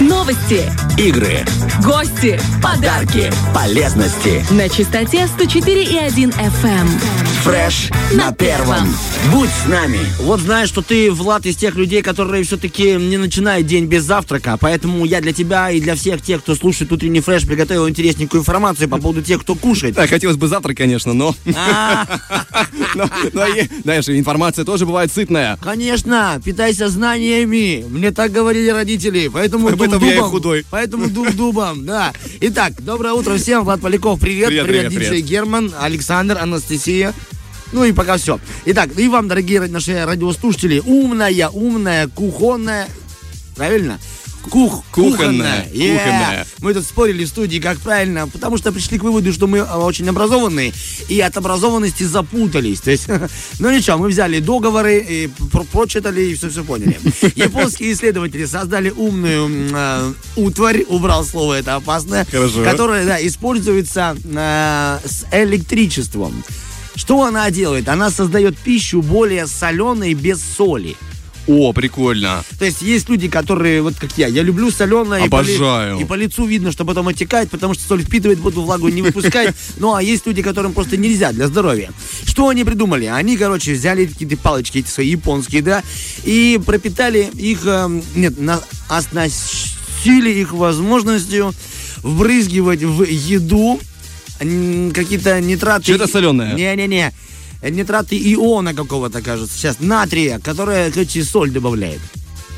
Новости, Игры, гости, подарки, полезности. на частоте 104,1 FM. Фреш на первом. Будь с нами. Вот знаешь, что ты, Влад, из тех людей, которые все-таки не начинают день без завтрака, поэтому я для тебя и для всех тех, кто слушает утренний фреш, приготовил интересненькую информацию по поводу тех, кто кушает. Так, хотелось бы завтра, конечно, но... А, знаешь, информация тоже бывает сытная. Конечно, питайся знаниями. Мне так говорили родители, поэтому Поэтому я и худой. Поэтому дух дубом, да. Итак, доброе утро всем. Влад Поляков, привет. Привет, привет, диджей привет. Герман, Александр, Анастасия. Ну и пока все. Итак, и вам, дорогие наши радиослушатели, умная, умная, кухонная, правильно? Кух, Кухонная, Yeah. кухонная. Мы тут спорили в студии, как правильно, потому что пришли к выводу, что мы а, очень образованные и от образованности запутались. То есть, ну ничего, мы взяли договоры, и про- прочитали и все-все поняли. Японские исследователи создали умную э, утварь, убрал слово это опасное, Хорошо. которая да, используется э, с электричеством. Что она делает? Она создает пищу более соленой без соли. О, прикольно. То есть есть люди, которые, вот как я, я люблю соленое. Обожаю. И по, ли- и по лицу видно, что потом отекает, потому что соль впитывает воду, влагу не выпускает. Ну, а есть люди, которым просто нельзя для здоровья. Что они придумали? Они, короче, взяли какие-то палочки эти свои японские, да, и пропитали их, эм, нет, на, оснастили их возможностью вбрызгивать в еду какие-то нитраты. Что-то соленое? Не-не-не. Нитраты иона какого-то, кажется, сейчас, натрия, которая, короче, соль добавляет.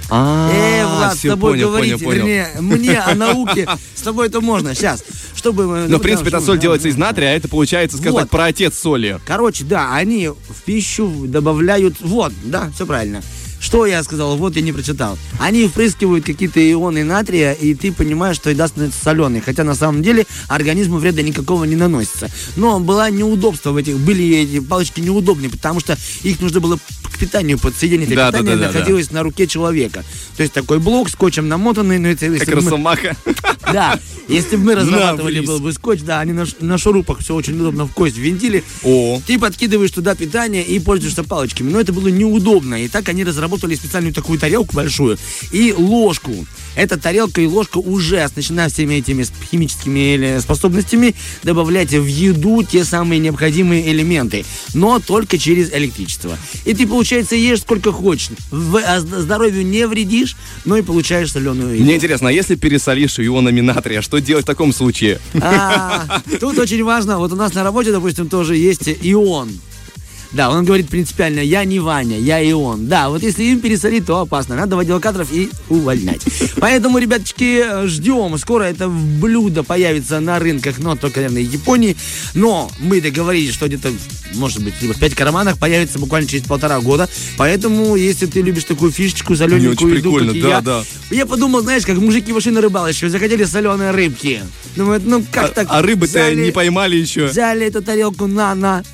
А, Э, Влад, с тобой понял, говорить, понял, понял. вернее, мне о науке, с тобой это можно. Сейчас, чтобы... Но, ну, в принципе, эта соль делается из натрия, а это получается, скажем Вот. так, про отец соли. Короче, да, они в пищу добавляют... Вот, да, все правильно. Что я сказал? Вот я не прочитал. Они впрыскивают какие-то ионы натрия, и ты понимаешь, что еда становится соленой. Хотя на самом деле организму вреда никакого не наносится. Но было неудобство в этих... Были эти палочки неудобные, потому что их нужно было к питанию подсоединить. А Да, да, питание да, да, да. находилось на руке человека. То есть такой блок скотчем намотанный, но это... Как мы- росомаха. Да, если бы мы разрабатывали был бы скотч, да, они на, на шурупах все очень удобно в кость винтили. О. Ты подкидываешь туда питание и пользуешься палочками. Но это было неудобно. И так они разработали специальную такую тарелку большую и ложку. Эта тарелка и ложка уже оснащена всеми этими химическими способностями добавлять в еду те самые необходимые элементы, но только через электричество. И ты, получается, ешь сколько хочешь. В, а зд- здоровью не вредишь, но и получаешь соленую еду. Мне интересно, а если пересолишь ионами натрия, что делать в таком случае? А, Тут очень важно, вот у нас на работе, допустим, тоже есть ион. Да, он говорит принципиально, я не Ваня, я и он. Да, вот если им пересолить, то опасно. Надо в отдел кадров и увольнять. Поэтому, ребяточки, ждем. Скоро это блюдо появится на рынках, но только, наверное, в Японии. Но мы договорились, что где-то, может быть, либо в пять карманах появится буквально через полтора года. Поэтому, если ты любишь такую фишечку, солененькую еду, прикольно, как и да, я, да. я подумал, знаешь, как мужики вошли на рыбалочку, захотели соленые рыбки. Думаю, ну как А, так? а рыбы-то Взяли- не поймали еще. Взяли эту тарелку на-на,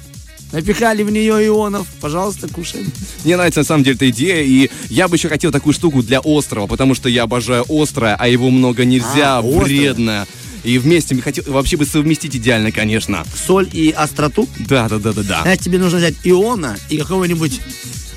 напихали в нее ионов. Пожалуйста, кушаем. Мне нравится на самом деле эта идея, и я бы еще хотел такую штуку для острова, потому что я обожаю острое, а его много нельзя, А, острое. вредно. И вместе хотел, вообще бы совместить идеально, конечно. Соль и остроту. Да, да, да, да, да. Знаешь, тебе нужно взять иона и какого-нибудь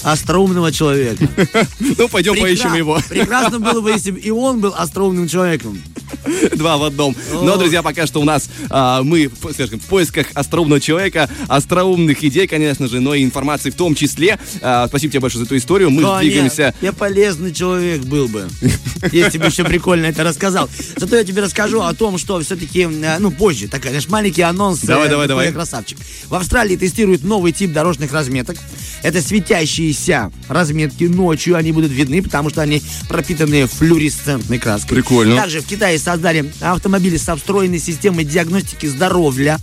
остроумного человека. Ну, пойдем поищем его. Прекрасно было бы, если бы и он был остроумным человеком. Два в одном. Но, друзья, пока что у нас а, мы, в- скажем, в поисках остроумного человека, остроумных идей, конечно же, но и информации в том числе. А, спасибо тебе большое за эту историю. Мы Конечно, двигаемся. Я полезный человек был бы, если бы еще прикольно это рассказал. Зато я тебе расскажу о том, что все-таки, ну, позже, такой, знаешь, маленький анонс. Давай, э, давай, давай. красавчик. В Австралии тестируют новый тип дорожных разметок. Это светящиеся разметки ночью. Они будут видны, потому что они пропитаны флуоресцентной краской. Прикольно. Также в Китае создали автомобили со встроенной системой диагностики здоровья.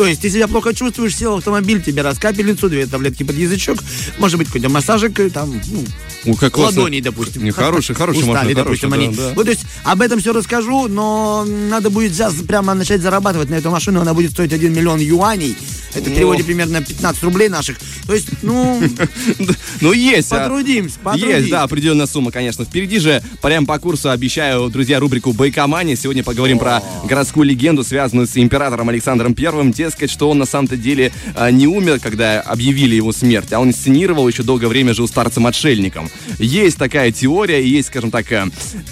То есть ты себя плохо чувствуешь, сел в автомобиль, тебе раз капельницу, две таблетки под язычок, может быть, какой-то массажик, э, там, ну, О, как ладоней, допустим. Не, хороший, хороший Устали, машина, допустим, хороший, они. да, да. Вот, то есть об этом все расскажу, но надо будет сейчас прямо начать зарабатывать на эту машину. Она будет стоить 1 миллион юаней. Это в переводе примерно 15 рублей наших. То есть, ну, Ну, есть. а, потрудимся, потрудимся. Есть, да, определенная сумма, конечно. Впереди же, прямо по курсу, обещаю, друзья, рубрику «Байкомания». Сегодня поговорим про городскую легенду, связанную с императором Александром Первым. Дескать, что он на самом-то деле а, не умер, когда объявили его смерть, а он инсценировал еще долгое время жил старцем-отшельником. Есть такая теория, есть, скажем так, э,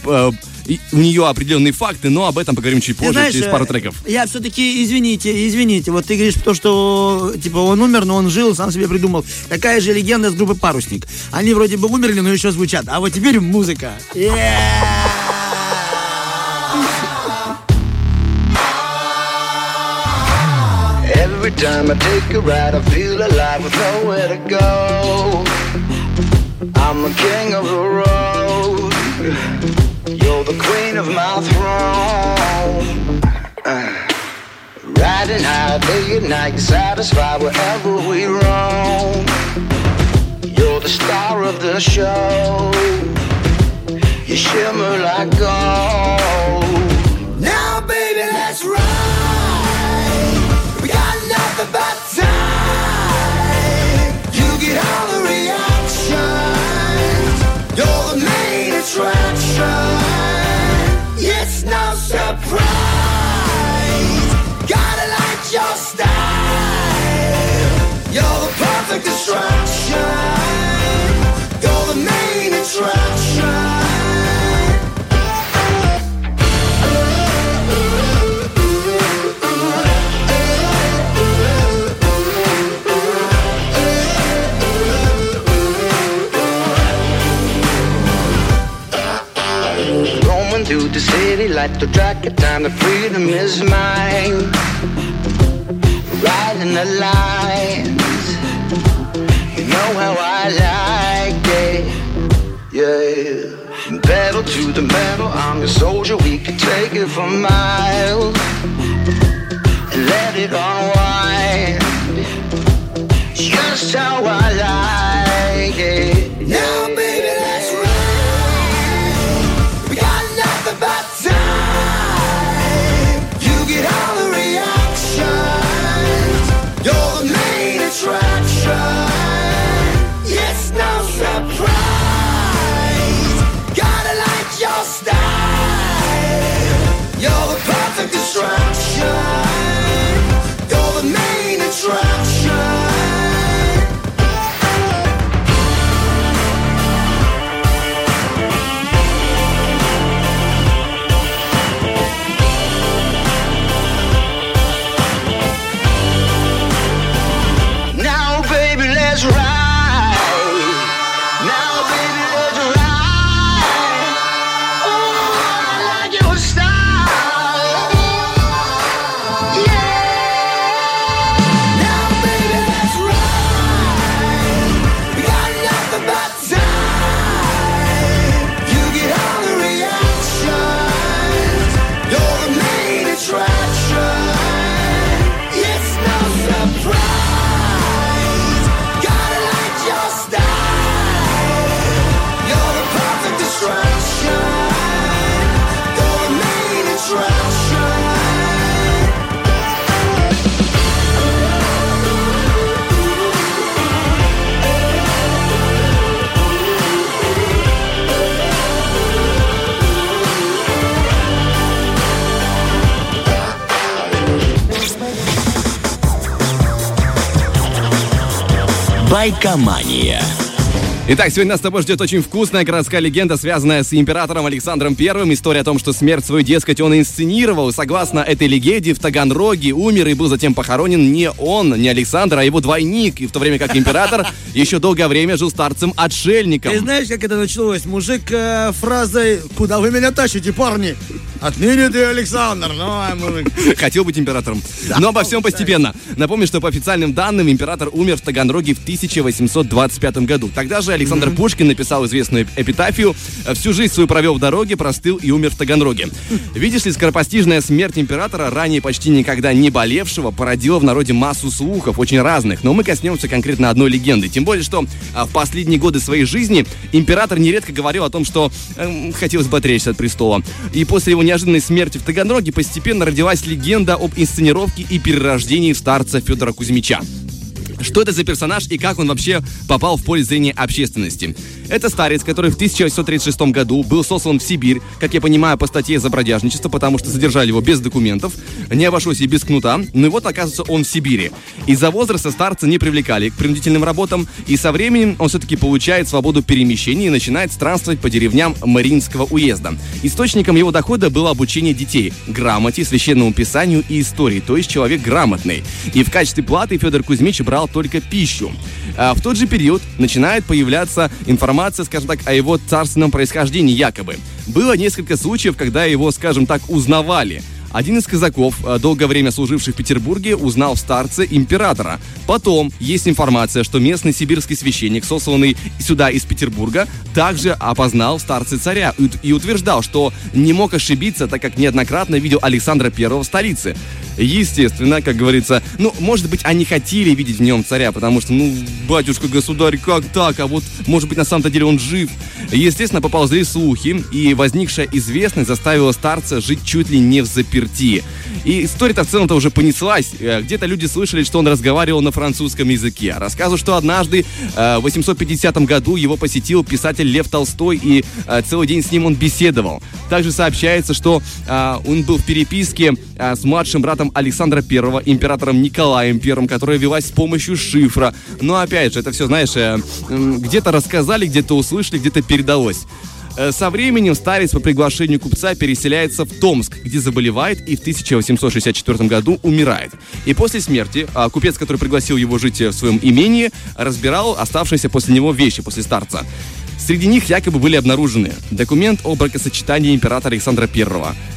э, и у нее определенные факты, но об этом поговорим чуть позже, знаешь, через э, пару треков. Я все-таки, извините, извините, вот ты говоришь то, что, типа, он умер, но он жил, сам себе придумал. Такая же легенда с группы «Парусник». Они вроде бы умерли, но еще звучат. А вот теперь музыка. Every time I take a ride, I feel alive with nowhere to go. I'm the king of the road. You're the queen of my throne. Uh, riding high day and night, satisfied wherever we roam. You're the star of the show. You shimmer like gold. Distraction. You're the main attraction. Through the city like the time, the freedom is mine. Riding the know how I like it, yeah. Pedal to the metal, I'm your soldier, we can take it for miles. And let it unwind, just how I like it. Now, perfect distraction. You're the main attraction. Байкомания. Итак, сегодня нас с тобой ждет очень вкусная городская легенда, связанная с императором Александром Первым. История о том, что смерть свою, дескать, он инсценировал. Согласно этой легенде, в Таганроге умер и был затем похоронен не он, не Александр, а его двойник. И в то время как император еще долгое время жил старцем-отшельником. Ты знаешь, как это началось? Мужик э, фразой «Куда вы меня тащите, парни?» Отныне ты Александр. Ну, а мужик. Хотел быть императором. Но обо всем постепенно. Напомню, что по официальным данным император умер в Таганроге в 1825 году. Тогда же Александр Пушкин написал известную эпитафию «Всю жизнь свою провел в дороге, простыл и умер в Таганроге». Видишь ли, скоропостижная смерть императора, ранее почти никогда не болевшего, породила в народе массу слухов, очень разных. Но мы коснемся конкретно одной легенды. Тем более, что а, в последние годы своей жизни император нередко говорил о том, что эм, хотелось бы отречься от престола. И после его неожиданной смерти в Таганроге постепенно родилась легенда об инсценировке и перерождении старца Федора Кузьмича. Что это за персонаж и как он вообще попал в поле зрения общественности? Это старец, который в 1836 году был сослан в Сибирь, как я понимаю, по статье за бродяжничество, потому что задержали его без документов, не обошлось и без кнута, но и вот оказывается он в Сибири. Из-за возраста старца не привлекали к принудительным работам, и со временем он все-таки получает свободу перемещения и начинает странствовать по деревням Мариинского уезда. Источником его дохода было обучение детей грамоте, священному писанию и истории, то есть человек грамотный. И в качестве платы Федор Кузьмич брал только пищу. А в тот же период начинает появляться информация, скажем так, о его царственном происхождении якобы. Было несколько случаев, когда его, скажем так, узнавали. Один из казаков, э, долгое время служивший в Петербурге, узнал в старце императора. Потом есть информация, что местный сибирский священник, сосланный сюда из Петербурга, также опознал в старце царя и, утверждал, что не мог ошибиться, так как неоднократно видел Александра I в столице. Естественно, как говорится, ну, может быть, они хотели видеть в нем царя, потому что, ну, батюшка-государь, как так? А вот, может быть, на самом-то деле он жив. Естественно, поползли слухи, и возникшая известность заставила старца жить чуть ли не в заперти. И история-то в целом-то уже понеслась. Э, Где-то люди слышали, что он разговаривал на французском языке. Рассказывают, что однажды э, в 850 году его посетил писатель Лев Толстой, и э, целый день с ним он беседовал. Также сообщается, что он был в переписке с младшим братом Александра I, императором Николаем I, которая велась с помощью шифра. Но опять же, это все, знаешь, где-то рассказали, где-то услышали, где-то передалось. Э, Со временем старец по приглашению купца переселяется в Томск, где заболевает и в 1864 году умирает. И после смерти а, купец, который пригласил его жить в своем имении, разбирал оставшиеся после него вещи после старца. Среди них якобы были обнаружены документ о бракосочетании императора Александра I,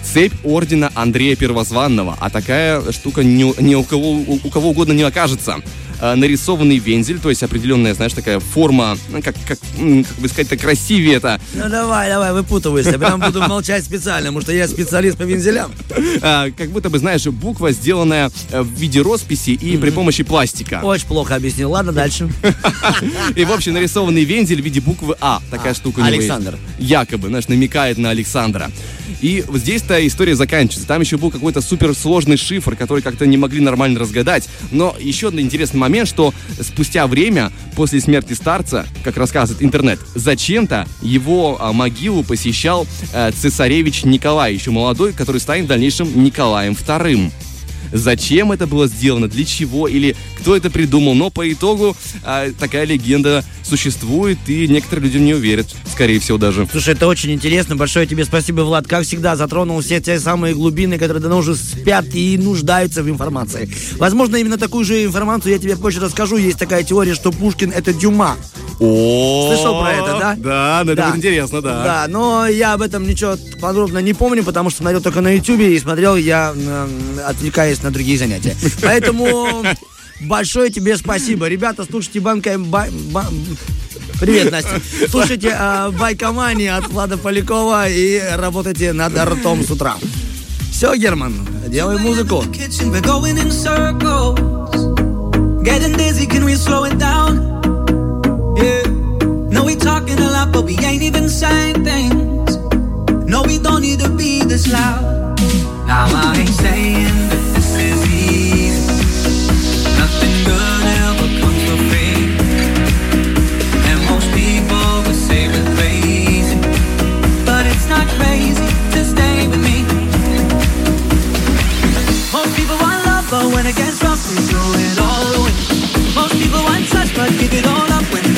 цепь ордена Андрея Первозванного, а такая штука ни, у, кого, у кого угодно не окажется. Э, нарисованный вензель, то есть определенная, знаешь, такая форма, ну, как, как, как бы сказать-то красивее это, Ну давай, давай, выпутывайся. Прям буду молчать специально, потому что я специалист по вензелям. а, как будто бы, знаешь, буква, сделанная э, в виде росписи и при помощи пластика. Очень плохо объяснил. Ладно, дальше. И, в общем, нарисованный вензель в виде буквы А. Такая штука него есть. Александр. Якобы, знаешь, намекает на Александра. И вот здесь-то история заканчивается. Там еще был какой-то суперсложный шифр, который как-то не могли нормально разгадать. Но еще один интересный момент, что спустя время после смерти старца, как рассказывает интернет, зачем-то его а, могилу посещал э, цесаревич Николай, еще молодой, который станет в дальнейшем Николаем II. Зачем это было сделано, для чего или кто это придумал, но по итогу а, такая легенда существует, и некоторые люди в нее верят, скорее всего даже. Слушай, это очень интересно. Большое тебе спасибо, Влад. Как всегда, затронул все те самые глубины, которые давно уже спят и нуждаются в информации. Возможно, именно такую же информацию я тебе позже расскажу. Есть такая теория, что Пушкин это Дюма. О, Слышал про это, да? Да, ну это Да. будет интересно, да. Да, но я об этом ничего подробно не помню, потому что смотрел только на Ютубе и смотрел я, м, отвлекаясь на другие занятия. Поэтому большое тебе спасибо. Ребята, слушайте банка... ба- ба- Привет, Настя. Слушайте э, Байкомани от Влада Полякова и работайте над ртом с утра. Все, Герман, делай музыку. Getting dizzy, can we slow it down? Yeah. No, we talking a lot, but we ain't even saying things. No, we don't need to be this loud. Now I ain't saying when it gets rough, we throw it all away. Most people want touch, but give it all up when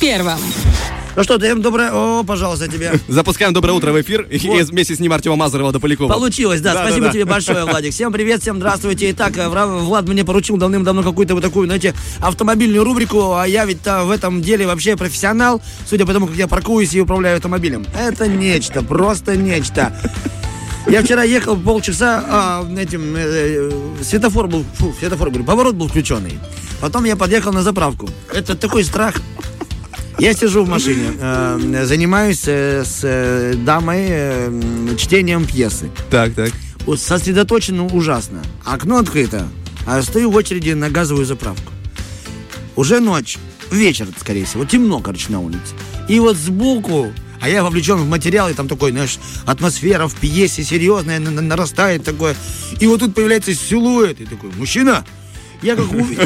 Первом. Ну что, даем доброе... О, пожалуйста, тебе. Запускаем «Доброе утро» в эфир. И Вот. вместе с ним Артема Мазарова до Полякова. Получилось, да. Да, да, Спасибо да. тебе большое, Владик. Всем привет, всем здравствуйте. Итак, э, Влад мне поручил давным-давно какую-то вот такую, знаете, автомобильную рубрику, а я ведь в этом деле вообще профессионал, судя по тому, как я паркуюсь и управляю автомобилем. Это нечто, просто нечто. Я вчера ехал полчаса, а, этим, э, светофор был, фу, светофор, говорю, поворот был включенный. Потом я подъехал на заправку. Это такой страх. Я сижу в машине, э, занимаюсь э, с э, дамой чтением пьесы. Так, так. Сосредоточено ужасно. Окно открыто, а стою в очереди на газовую заправку. Уже ночь, вечер, скорее всего, темно, короче, на улице. И вот сбоку, а я вовлечен в материал, и там такой, знаешь, атмосфера в пьесе серьезная, на- на- нарастает такое. И вот тут появляется силуэт, и такой, мужчина, я как уви-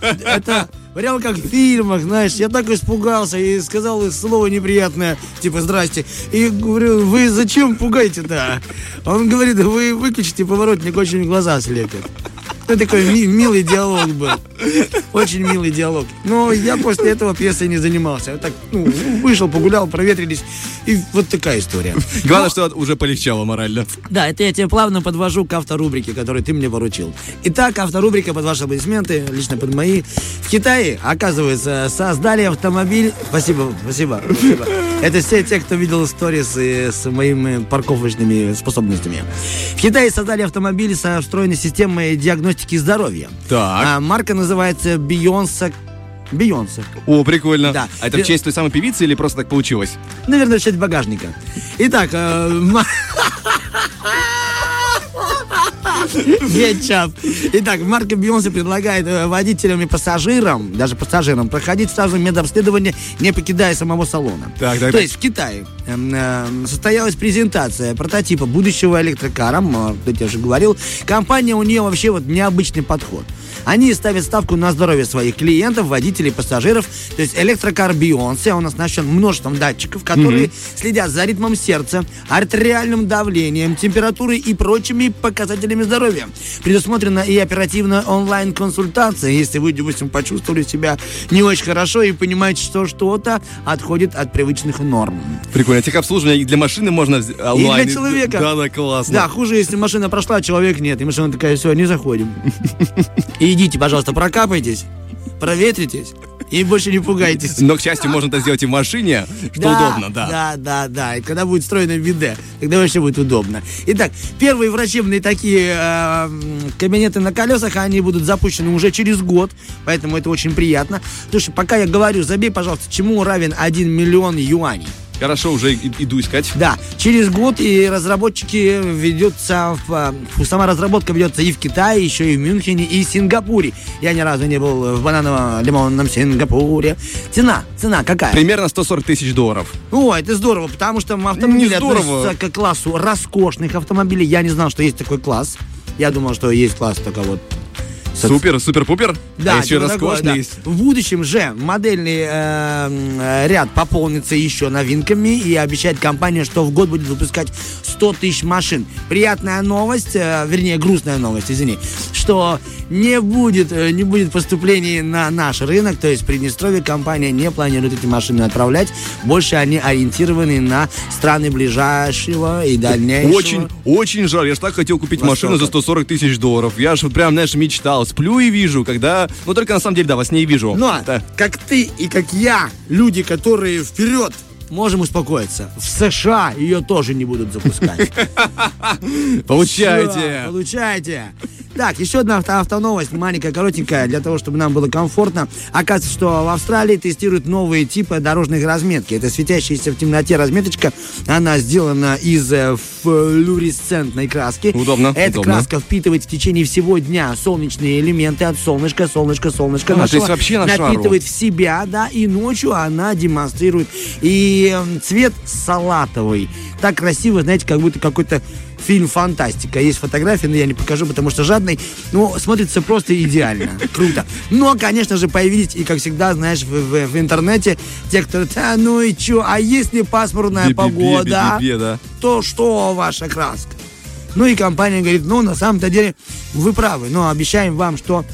Это прям как в фильмах, знаешь. Я так испугался и сказал слово неприятное, типа «здрасте». И говорю, вы зачем пугаете-то? Он говорит, вы выключите поворотник, очень глаза слепят. Это такой ми- милый диалог был. Очень милый диалог. Но я после этого пьесой не занимался. Я так, ну, вышел, погулял, проветрились. И вот такая история. Главное, что уже полегчало морально. Да, это я тебя плавно подвожу к авторубрике, которую ты мне поручил. Итак, авторубрика под ваши аплодисменты, лично под мои. В Китае, оказывается, создали автомобиль... Спасибо, спасибо, спасибо. Это все те, кто видел сторис и с моими парковочными способностями. В Китае создали автомобиль со встроенной системой диагностики здоровья. Так. А марка называется Бейонса... Бейонса. О, прикольно. Да. А это в честь той самой певицы или просто так получилось? Наверное, часть багажника. Итак, э, Кетчап. Итак, марка Бейонсе предлагает э, водителям и пассажирам, даже пассажирам, проходить сразу медобследование, не покидая самого салона. Так, так, То есть в Китае эм, э, состоялась презентация прототипа будущего электрокара, э, я уже говорил. Компания у нее вообще вот необычный подход. Они ставят ставку на здоровье своих клиентов, водителей, пассажиров. То есть электрокар Бейонсе, он оснащен множеством датчиков, которые следят за ритмом сердца, артериальным давлением, температурой и прочими показателями здоровья. Предусмотрена и оперативная онлайн-консультация, если вы, допустим, почувствовали себя не очень хорошо и понимаете, что что-то отходит от привычных норм. Прикольно. Техобслуживание и для машины можно онлайн. человека. Да, да, классно. Да, хуже, если машина прошла, а человек нет. И машина такая, все, не заходим. И идите, пожалуйста, прокапайтесь, проветритесь и больше не пугайтесь. Но, к счастью, можно это сделать и в машине, что Да, удобно, да. Да, да, да. И когда будет встроено биде, тогда вообще будет удобно. Итак, первые врачебные такие э, кабинеты на колесах, они будут запущены уже через год, поэтому это очень приятно. Слушай, пока я говорю, забей, пожалуйста, чему равен 1 миллион юаней. Хорошо, уже иду искать. Да, через год и разработчики ведутся, в, а, сама разработка ведется и в Китае, еще и в Мюнхене, и в Сингапуре. Я ни разу не был в бананово-лимонном Сингапуре. Цена, цена какая? Примерно 140 тысяч долларов. Ой, это здорово, потому что автомобили Не здорово. относятся к классу роскошных автомобилей. Я не знал, что есть такой класс. Я думал, что есть класс только вот Супер, супер-пупер. Да, а еще роскошный да. есть. В будущем же модельный э, м, ряд пополнится еще новинками и обещает компания, что в год будет выпускать 100 тысяч машин. Приятная новость, э, вернее грустная новость, извини, что не будет, э, не будет поступлений на наш рынок, то есть в Приднестровье компания не планирует эти машины отправлять. Больше они ориентированы на страны ближайшего и дальнейшего. Очень, очень жаль. Я ж так хотел купить машину за 140 тысяч долларов. Я же вот прям, знаешь, мечтал. Сплю и вижу, когда... Ну, только на самом деле, да, во сне и вижу. Но, Да. как ты и как я, люди, которые вперед, можем успокоиться. В США ее тоже не будут запускать. Получайте. Всё, Получайте. Так, еще одна авто- автоновость, маленькая, коротенькая, для того, чтобы нам было комфортно. Оказывается, что в Австралии тестируют новые типы дорожных разметки. Это светящаяся в темноте разметочка. Она сделана из э, флуоресцентной краски. Удобно, Эта удобно. краска впитывает в течение всего дня солнечные элементы от солнышка, солнышко, солнышко А, то нашего. есть вообще на шару. напитывает в себя, да, и ночью она демонстрирует. И м, цвет салатовый. Так красиво, знаете, как будто какой-то фильм фантастика. Есть фотографии, но я не покажу, потому что жадный. Но смотрится просто идеально. Круто. Но, конечно же, появились, и как всегда, знаешь, в, в- в интернете те, кто, да, ну и чё, а если пасмурная Би-би-би, погода, да. то что ваша краска? Ну и компания говорит, ну, на самом-то деле, вы правы, но обещаем вам, что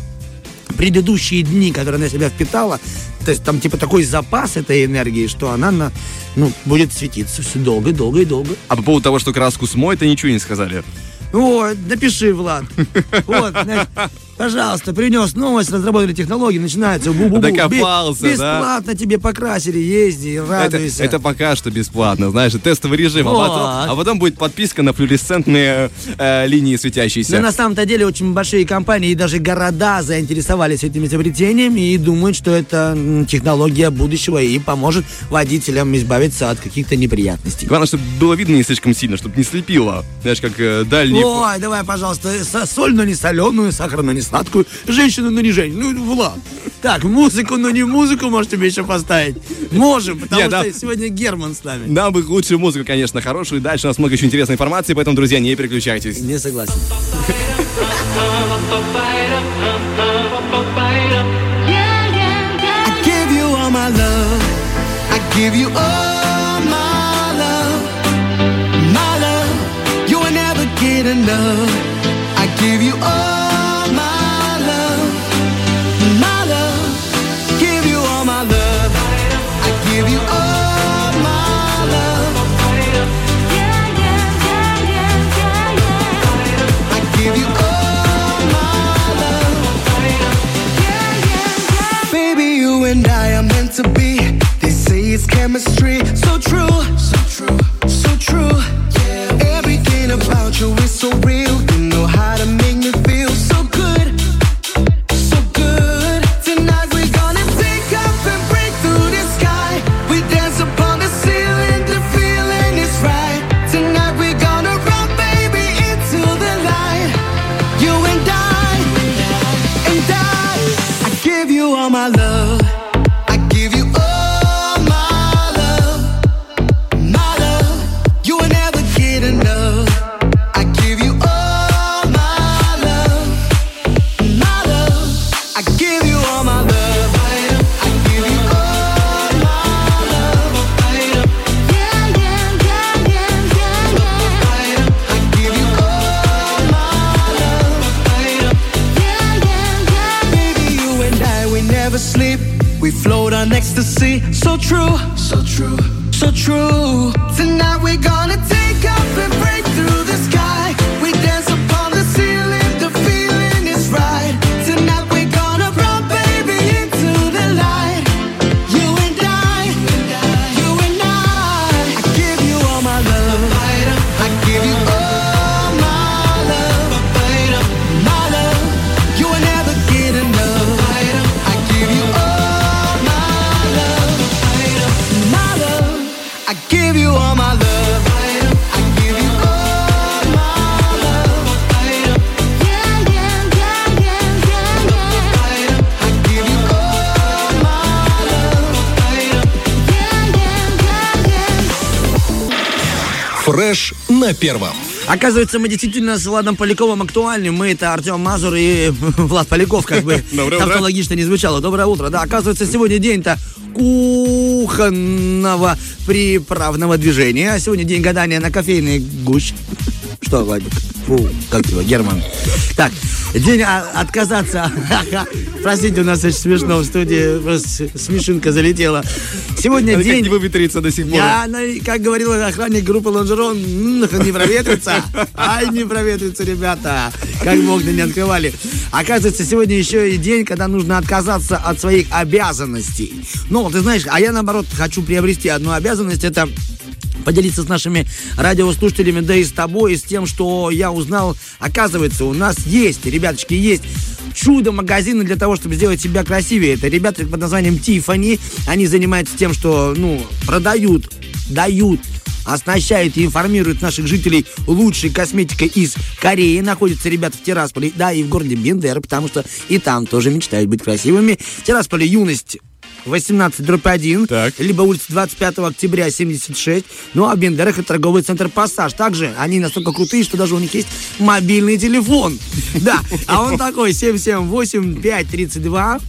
предыдущие дни, которые она себя впитала, то есть там типа такой запас этой энергии, что она на, ну, будет светиться все долго, долго и долго. А по поводу того, что краску смоет, ничего не сказали. О, напиши, Влад. Вот, знаешь, пожалуйста, принес новость, разработали технологии, начинается бу-бу-бу. Докопался, Бе- да? Бесплатно тебе покрасили, езди, Это, радуйся. это пока что бесплатно, знаешь, тестовый режим. А Вот. потом, а потом будет подписка на флюоресцентные э, линии светящиеся. Но на самом-то деле очень большие компании и даже города заинтересовались этим изобретением и думают, что это технология будущего и поможет водителям избавиться от каких-то неприятностей. Главное, чтобы было видно не слишком сильно, чтобы не слепило. Знаешь, как э, дальний... Ой, давай, пожалуйста, со- соль, но не соленую, сахар, но не сладкую, женщину, но не женщину. Ну, Влад. Так, музыку, но не музыку можешь тебе еще поставить. Можем, потому Не, что да. сегодня Герман с нами. Нам бы лучшую музыку, конечно, хорошую. Дальше у нас много еще интересной информации, поэтому, друзья, не переключайтесь. Не согласен. I give you all chemistry. So true, so true, true. На первом. Оказывается, мы действительно с Владом Поляковым актуальны. Мы это Артем Мазур и Влад Поляков, как бы тавтологично не звучало. Доброе утро. Да, оказывается, сегодня день-то кухонного приправного движения. А сегодня день гадания на кофейный гусь. Что, Владик? Фу, как его, Герман. Так, день отказаться. Простите, у нас очень смешно в студии. Просто смешинка залетела. Сегодня день... не выветрится до сих пор. Я, как говорил охранник группы Лонжерон, «М, не проветрится. Ай, не проветрится, ребята. Как бы окна не открывали. Оказывается, сегодня еще и день, когда нужно отказаться от своих обязанностей. Ну, ты знаешь, а я, наоборот, хочу приобрести одну обязанность. Это поделиться с нашими радиослушателями, да и с тобой, и с тем, что я узнал. Оказывается, у нас есть, ребяточки, есть чудо-магазины для того, чтобы сделать себя красивее. Это ребята под названием Тифани. Они занимаются тем, что, ну, продают, дают оснащают и информируют наших жителей лучшей косметикой из Кореи. Находятся ребята в Тирасполе, да, и в городе Бендер, потому что и там тоже мечтают быть красивыми. Тирасполе юность 18 дробь 1, Так. либо улица 25 октября 76. Ну, а Бендер это торговый центр «Пассаж». Также они настолько крутые, что даже у них есть мобильный телефон. Да, а он такой 778-532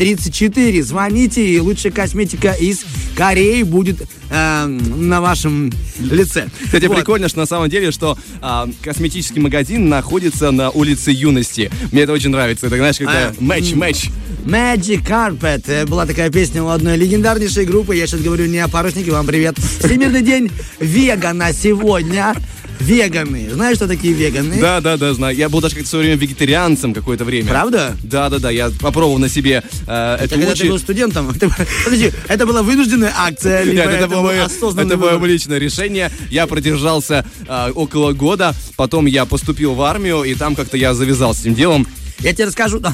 34. Звоните, и лучшая косметика из Кореи будет э, на вашем лице. Кстати, Вот. прикольно, что на самом деле, что а, косметический магазин находится на улице Юности. Мне это очень нравится. Это, знаешь, когда матч, матч. Magic Carpet. Э, Была такая песня у одной легендарнейшей группы. Я сейчас говорю не о паруснике, вам привет. Всемирный день вегана сегодня. Веганы. Знаешь, что такие веганы? Да, да, да, знаю. Я был даже как-то в свое время вегетарианцем какое-то время. Правда? Да, да, да. Я попробовал на себе э, Это это когда лучше. ты был студентом? Подожди, это была вынужденная акция? Нет, это, было был мое, это было мое личное решение. Я продержался э, около года, потом я поступил в армию, и там как-то я завязал с этим делом. Я тебе расскажу.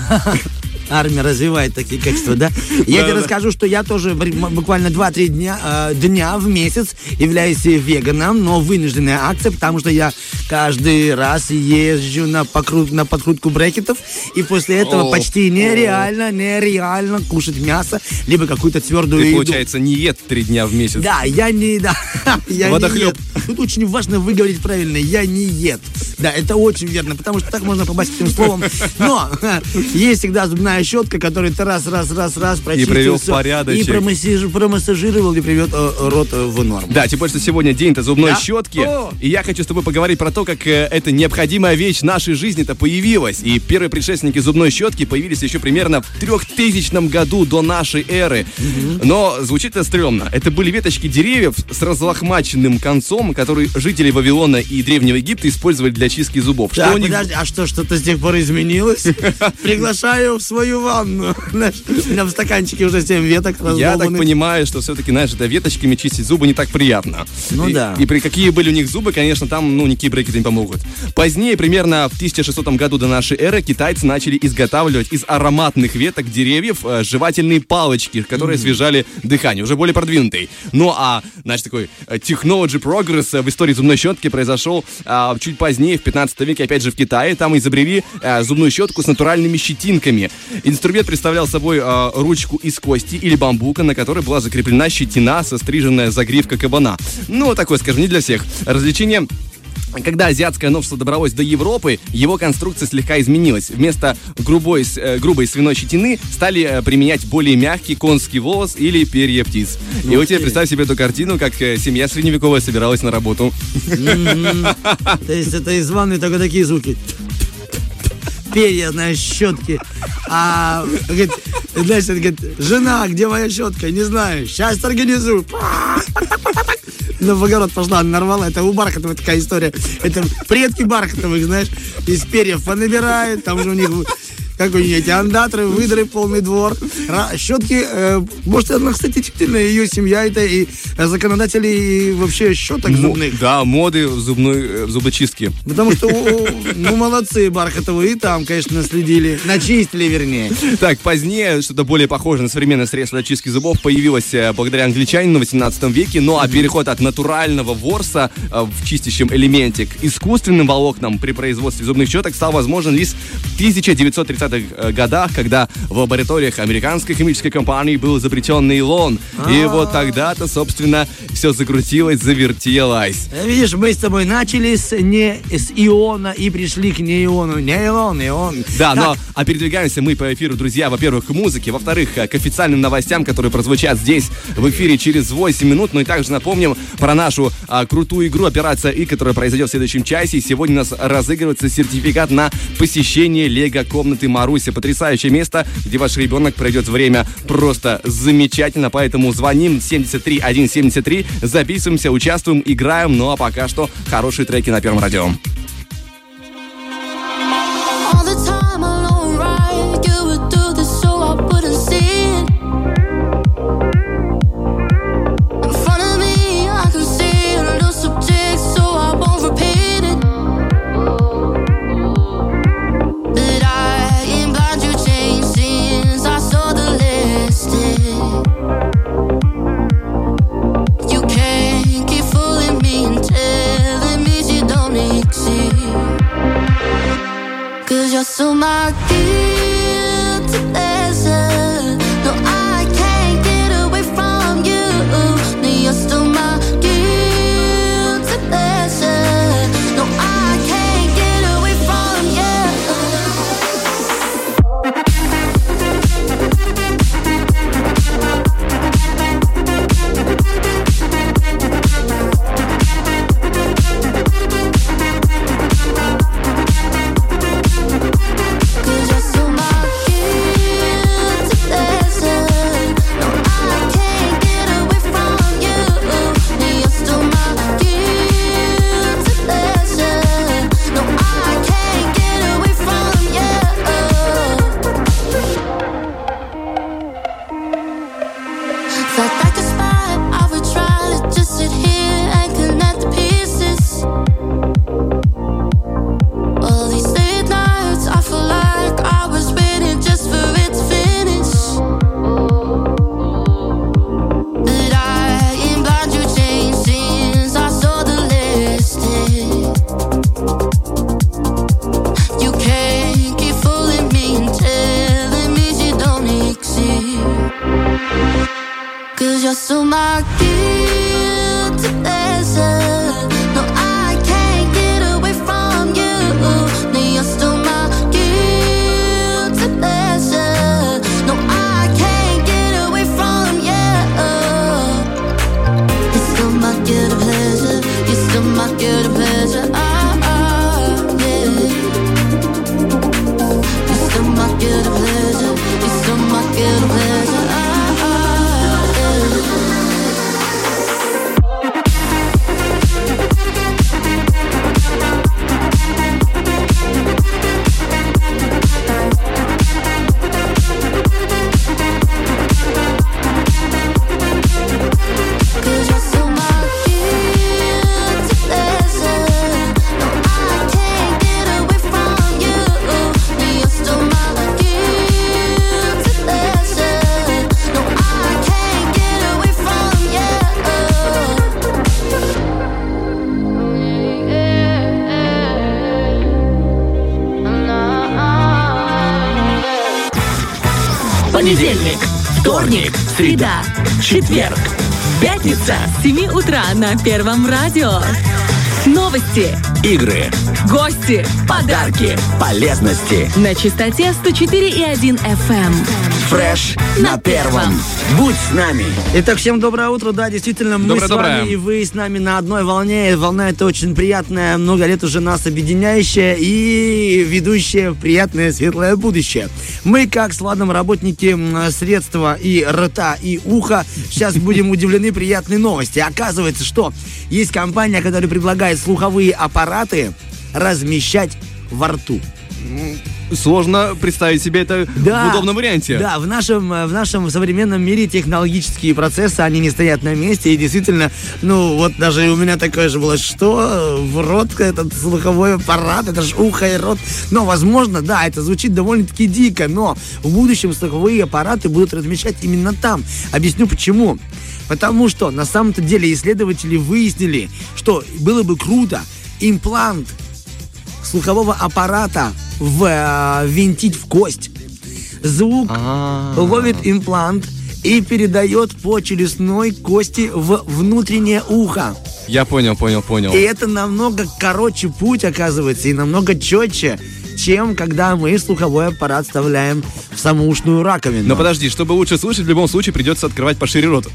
Армия развивает такие качества, да? Я тебе расскажу, что я тоже буквально 2-3 дня, э, дня в месяц являюсь веганом, но вынужденная акция, потому что я каждый раз езжу на, покрут, на подкрутку брекетов, и после этого почти нереально, нереально кушать мясо, либо какую-то твердую Ты, еду. получается, не ед три дня в месяц. Да, я не, да, я Водохлеб. не ед. Тут очень важно выговорить правильно, я не ед. Да, это очень верно, потому что так можно попасть этим словом. Но есть всегда зубная щетка, которую ты раз, раз, раз, раз прочистил. привел в всё, порядочек. И промассажи- промассажировал, и привет э, рот э, в норму. Да, тем более, что сегодня день-то зубной Да? щетки. О! И я хочу с тобой поговорить про то, как э, эта необходимая вещь нашей жизни-то появилась. И первые предшественники зубной щетки появились еще примерно в 3000 году до нашей эры. Но звучит это стрёмно. Это были веточки деревьев с разлохмаченным концом, которые жители Вавилона и Древнего Египта использовали для чистки зубов. Так, Что у них подожди, а что, что-то с тех пор изменилось? Приглашаю в свою ванну. Знаешь, У меня в стаканчике уже 7 веток Я так понимаю, что все-таки, знаешь, это веточками чистить зубы не так приятно. Ну и, да. И при какие были у них зубы, конечно, там, ну, никакие брекеты не помогут. Позднее, примерно в 1600 году до нашей эры, китайцы начали изготавливать из ароматных веток деревьев э, жевательные палочки, которые освежали дыхание, уже более продвинутые. Ну, а, знаешь, такой э, technology progress э, в истории зубной щетки произошел а, чуть позднее, в 15 веке, опять же, в Китае. Там изобрели э, зубную щетку с натуральными щетинками. Инструмент представлял собой э, ручку из кости или бамбука, на которой была закреплена щетина, состриженная загривка кабана. Ну, такое, скажем, не для всех. Развлечение когда азиатское новшество добралось до Европы, его конструкция слегка изменилась. Вместо грубой, э, грубой свиной щетины стали э, применять более мягкий конский волос или перья птиц. И вот тебе представь себе эту картину, как э, семья средневековая собиралась на работу. То есть это из ванны только такие звуки. Перья, знаешь, щетки. А, говорит, знаешь, это говорит, жена, где моя щетка? Не знаю, сейчас организую. Ну, в огород пошла, нарвала. Это у Бархатовой такая история. Это предки Бархатовых, знаешь, из перьев понабирают. Там же у них как у нее эти андатры, выдры, полный двор. Щетки, э, может, она, кстати, действительно, ее семья это и законодатели и вообще щеток зубных. Да, моды в зубной, э, в зубочистке. Потому что, ну, молодцы, Бархатовы, и там, конечно, следили, начистили, вернее. Так, позднее что-то более похожее на современное средство для чистки зубов появилось э, благодаря англичанину в 18 веке, ну а переход от натурального ворса в чистящем элементе к искусственным волокнам при производстве зубных щеток стал возможен лишь в 1930 60-х э, годах, когда в лабораториях американской химической компании был изобретен нейлон. И вот тогда-то, собственно, все закрутилось, завертелось. Э, Видишь, мы с тобой начали с не с иона и пришли к неону. Неон, неон. Да, Так, но а передвигаемся мы по эфиру, друзья, во-первых, к музыке, во-вторых, э, к официальным новостям, которые прозвучат здесь в эфире через 8 минут. Ну и также напомним про нашу а, крутую игру «Операция И», которая произойдет в следующем часе. И сегодня у нас разыгрывается сертификат на посещение лего-комнаты Маруся. Потрясающее место, где ваш ребенок проведет время просто замечательно. Поэтому звоним 73173, записываемся, участвуем, играем. Ну а пока что хорошие треки на Первом радио. so much четверг, пятница с 7 утра на Первом радио. Новости, Игры, гости, подарки. полезности. На частоте 104,1 FM. Фреш на первом. Будь с нами. Итак, всем доброе утро. Да, действительно, мы Доброе, с вами, доброе. и вы с нами на одной волне. И Волна это очень приятная, много лет уже нас объединяющая и ведущая в приятное светлое будущее. Мы, как с Владом, работники средства и рта, и уха, сейчас будем удивлены приятной новости. Оказывается, что есть компания, которая предлагает слуховые аппараты размещать во рту. Сложно представить себе это в удобном варианте. Да, в нашем, э, в нашем современном мире технологические процессы, они не стоят на месте. И действительно, ну, вот даже у меня такое же было, что в рот этот слуховой аппарат, это же ухо и рот. Но, возможно, да, это звучит довольно-таки дико, но в будущем слуховые аппараты будут размещать именно там. Объясню почему. Потому что на самом-то деле исследователи выяснили, что было бы круто имплант слухового аппарата ввинтить в кость. Звук ловит имплант и передает по челюстной кости в внутреннее ухо. Я понял, понял, понял. И это намного короче путь, оказывается, и намного четче, чем когда мы слуховой аппарат вставляем в самоушную раковину. Но подожди, чтобы лучше слышать, в любом случае придется открывать пошире рот.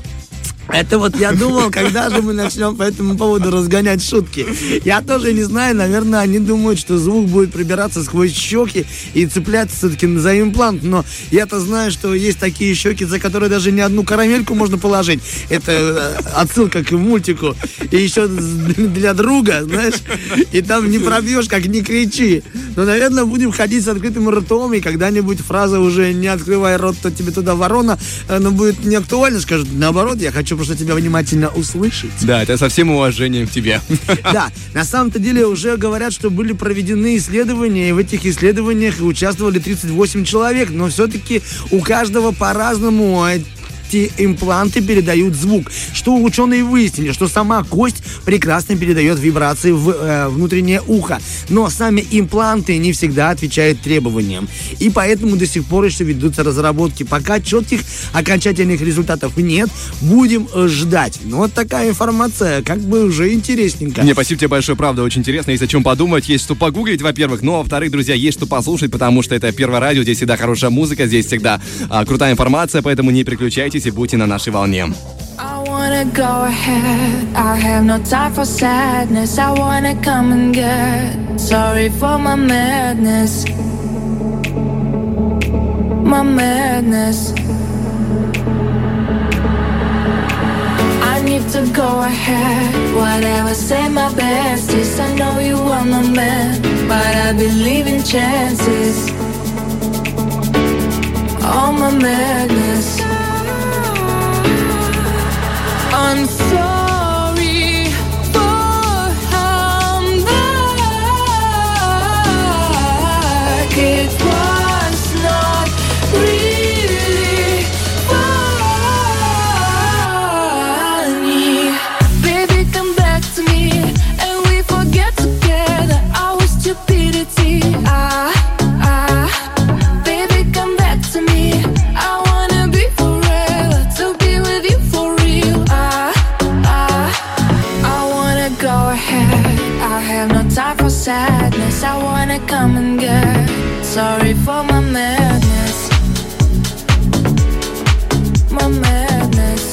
Это вот я думал, когда же мы начнем по этому поводу разгонять шутки. Я тоже не знаю, наверное, они думают, что звук будет пробираться сквозь щеки и цепляться все-таки за имплант. Но я-то знаю, что есть такие щеки, за которые даже не одну карамельку можно положить. Это э, отсылка к мультику. И еще для друга, знаешь. И там не пробьешь, как не кричи. Но, наверное, будем ходить с открытым ртом, и когда-нибудь фраза уже не открывай рот, то тебе туда ворона, она будет не актуальна, скажет, наоборот, я хочу просто тебя внимательно услышать. Да, это со всем уважением к тебе. Да, на самом-то деле уже говорят, что были проведены исследования, и в этих исследованиях участвовали 38 человек, но все-таки у каждого по-разному эти импланты передают звук. Что ученые выяснили, что сама кость прекрасно передает вибрации в э, внутреннее ухо, но сами импланты не всегда отвечают требованиям. И поэтому до сих пор еще ведутся разработки. Пока четких окончательных результатов нет, будем э, ждать. Ну, вот такая информация, как бы уже интересненько. Не, спасибо тебе большое, правда, очень интересно. Есть о чем подумать, есть что погуглить, во-первых. Ну, а во-вторых, друзья, есть что послушать, потому что это первое радио, здесь всегда хорошая музыка, здесь всегда а, крутая информация, поэтому не переключайтесь и будьте на нашей волне. I wanna go ahead. I have no time for sadness. I wanna come and get sorry for my madness. My madness. I need to go ahead. Whatever, say my bestest. I know you are my man, but I believe in chances. All my madness. Sorry for my madness. My madness.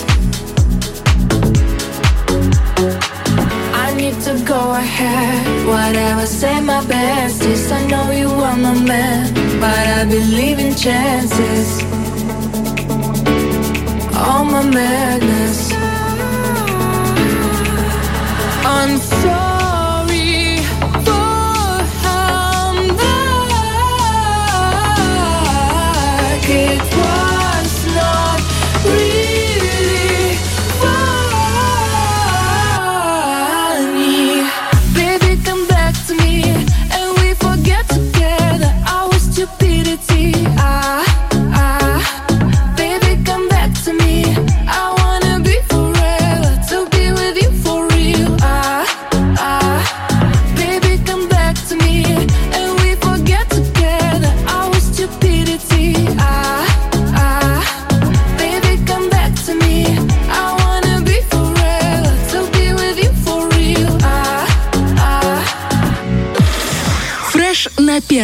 I need to go ahead. Whatever, say my bestest. I know you are my man, but I believe in chances. All my madness. I'm sorry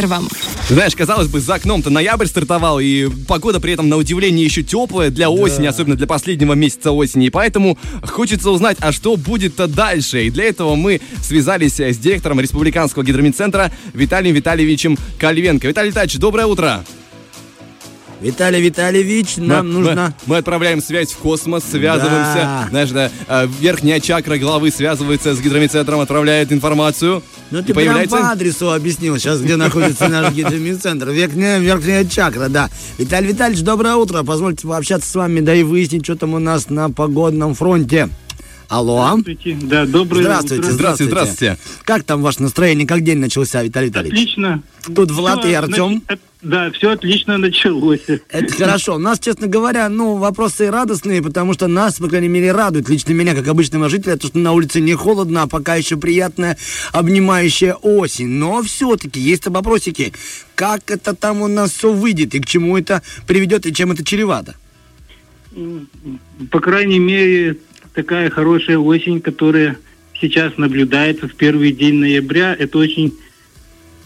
первом. Знаешь, казалось бы, за окном-то ноябрь стартовал, и погода при этом, на удивление, еще теплая для осени, особенно для последнего месяца осени. И поэтому хочется узнать, а что будет-то дальше. И для этого мы связались с директором Республиканского гидромедцентра Виталием Витальевичем Кальвенко. Виталий Витальевич, доброе утро. Виталий Витальевич, нам мы, нужно... Мы, мы отправляем связь в космос, связываемся. Да. Знаешь, да, э, верхняя чакра головы связывается с гидромедцентром, отправляет информацию. Ну, ты прям по адресу объяснил сейчас, где находится наш гидромедцентр. Верхняя, верхняя чакра, да. Виталий Витальевич, доброе утро. Позвольте пообщаться с вами, да и выяснить, что там у нас на погодном фронте. Алло. Здравствуйте. Да, доброе Здравствуйте, утро. Здравствуйте, здравствуйте. Как там ваше настроение? Как день начался, Виталий Витальевич? Отлично. Тут Влад Всё, и Артем. значит, Да, все отлично началось. Это хорошо. У нас, честно говоря, ну, вопросы радостные, потому что нас, по крайней мере, радует, лично меня, как обычного жителя, то, что на улице не холодно, а пока еще приятная обнимающая осень. Но все-таки есть вопросики. Как это там у нас все выйдет, и к чему это приведет, и чем это чревато? По крайней мере, такая хорошая осень, которая сейчас наблюдается в первый день ноября, это очень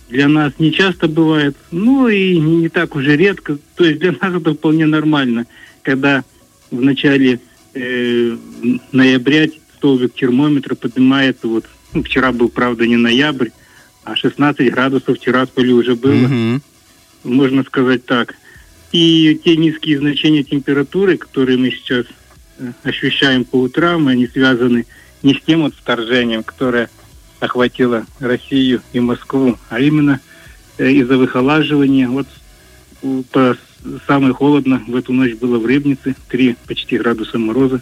для нас не часто бывает, ну и не, так уже редко. То есть для нас это вполне нормально, когда в начале э, ноября столбик термометра поднимается, вот ну, вчера был, правда, не ноябрь, а 16 градусов в Тирасполе уже было, Мгм. можно сказать так. И те низкие значения температуры, которые мы сейчас э, ощущаем по утрам, они связаны не с тем вот вторжением, которое охватило Россию и Москву, а именно э, из-за выхолаживания. Вот по- самое холодно в эту ночь было в Рыбнице, 3 почти градуса мороза.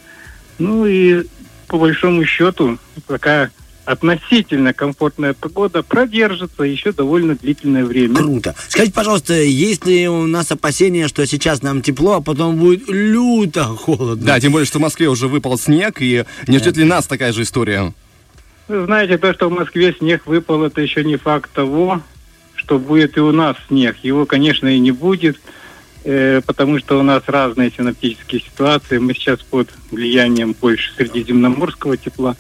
Ну и по большому счету такая относительно комфортная погода продержится еще довольно длительное время. Круто. Скажите, пожалуйста, есть ли у нас опасения, что сейчас нам тепло, а потом будет люто холодно? Да, тем более, что в Москве уже выпал снег, и не ждет ли нас такая же история? Вы знаете, то, что в Москве снег выпал, это еще не факт того, что будет и у нас снег. Его, конечно, и не будет, э, потому что у нас разные синоптические ситуации. Мы сейчас под влиянием больше средиземноморского тепла.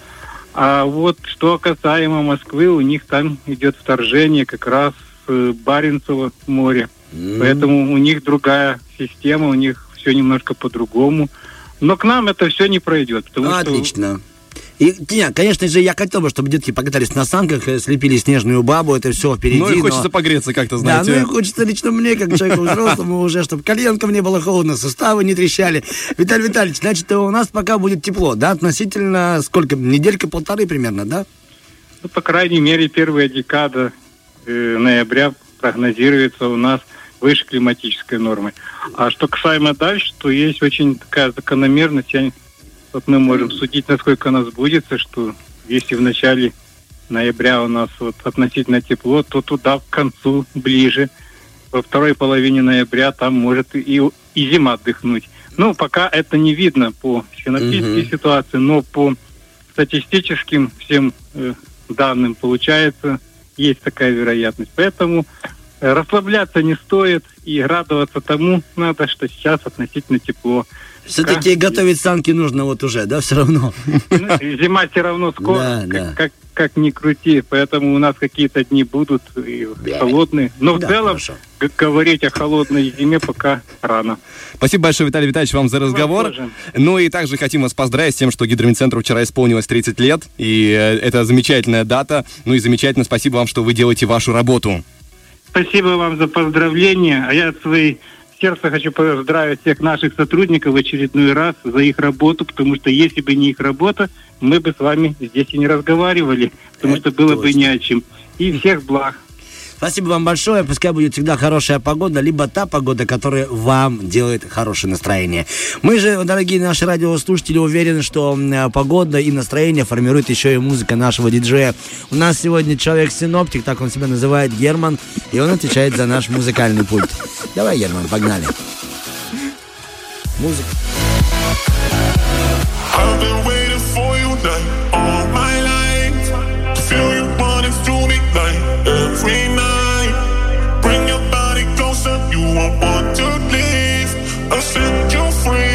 А вот что касаемо Москвы, у них там идет вторжение как раз с Баренцева моря. Поэтому у них другая система, у них все немножко по-другому. Но к нам это все не пройдет. Потому что Отлично. И, не, конечно же, я хотел бы, чтобы детки покатались на санках, э, слепили снежную бабу, это все впереди. Ну и но- хочется погреться как-то, Да, знаете. ну и хочется лично мне, как человеку взрослому уже, чтобы коленкам не было холодно, суставы не трещали. Виталий Витальевич, значит, у нас пока будет тепло, да, относительно сколько, неделька-полторы примерно, да? Ну, по крайней мере, первая декада э, ноября прогнозируется у нас выше климатической нормы. А что касаемо дальше, то есть очень такая закономерность. Я- вот мы можем судить, насколько она сбудется, что если в начале ноября у нас вот относительно тепло, то туда к концу ближе. Во второй половине ноября там может и, и зима отдохнуть. Ну, пока это не видно по синоптической Мгм. ситуации, но по статистическим всем э, данным получается, есть такая вероятность. Поэтому расслабляться не стоит и радоваться тому надо, что сейчас относительно тепло. Все-таки Пока готовить санки нужно вот уже, да, все равно. Ну, Зима все равно скоро, Да, как, да. Как, как ни крути. Поэтому у нас какие-то дни будут и холодные. Но в Да, целом хорошо. говорить о холодной зиме пока рано. Спасибо большое, Виталий Витальевич, вам за разговор. Ну и также хотим вас поздравить с тем, что Гидромедцентру вчера исполнилось 30 лет. И э, это замечательная дата. Ну и замечательно, спасибо вам, что вы делаете вашу работу. Спасибо вам за поздравления. А я от своей сердца хочу поздравить всех наших сотрудников в очередной раз за их работу, потому что если бы не их работа, мы бы с вами здесь и не разговаривали, потому Это что было бы точно. не о чем. И всех благ. Спасибо вам большое. Пускай будет всегда хорошая погода, либо та погода, которая вам делает хорошее настроение. Мы же, дорогие наши радиослушатели, уверены, что погода и настроение формирует еще и музыка нашего диджея. У нас сегодня человек-синоптик, так он себя называет, Герман, и он отвечает за наш музыкальный пульт. Давай, Герман, погнали. Музыка. I've been waiting for you like I'll set you free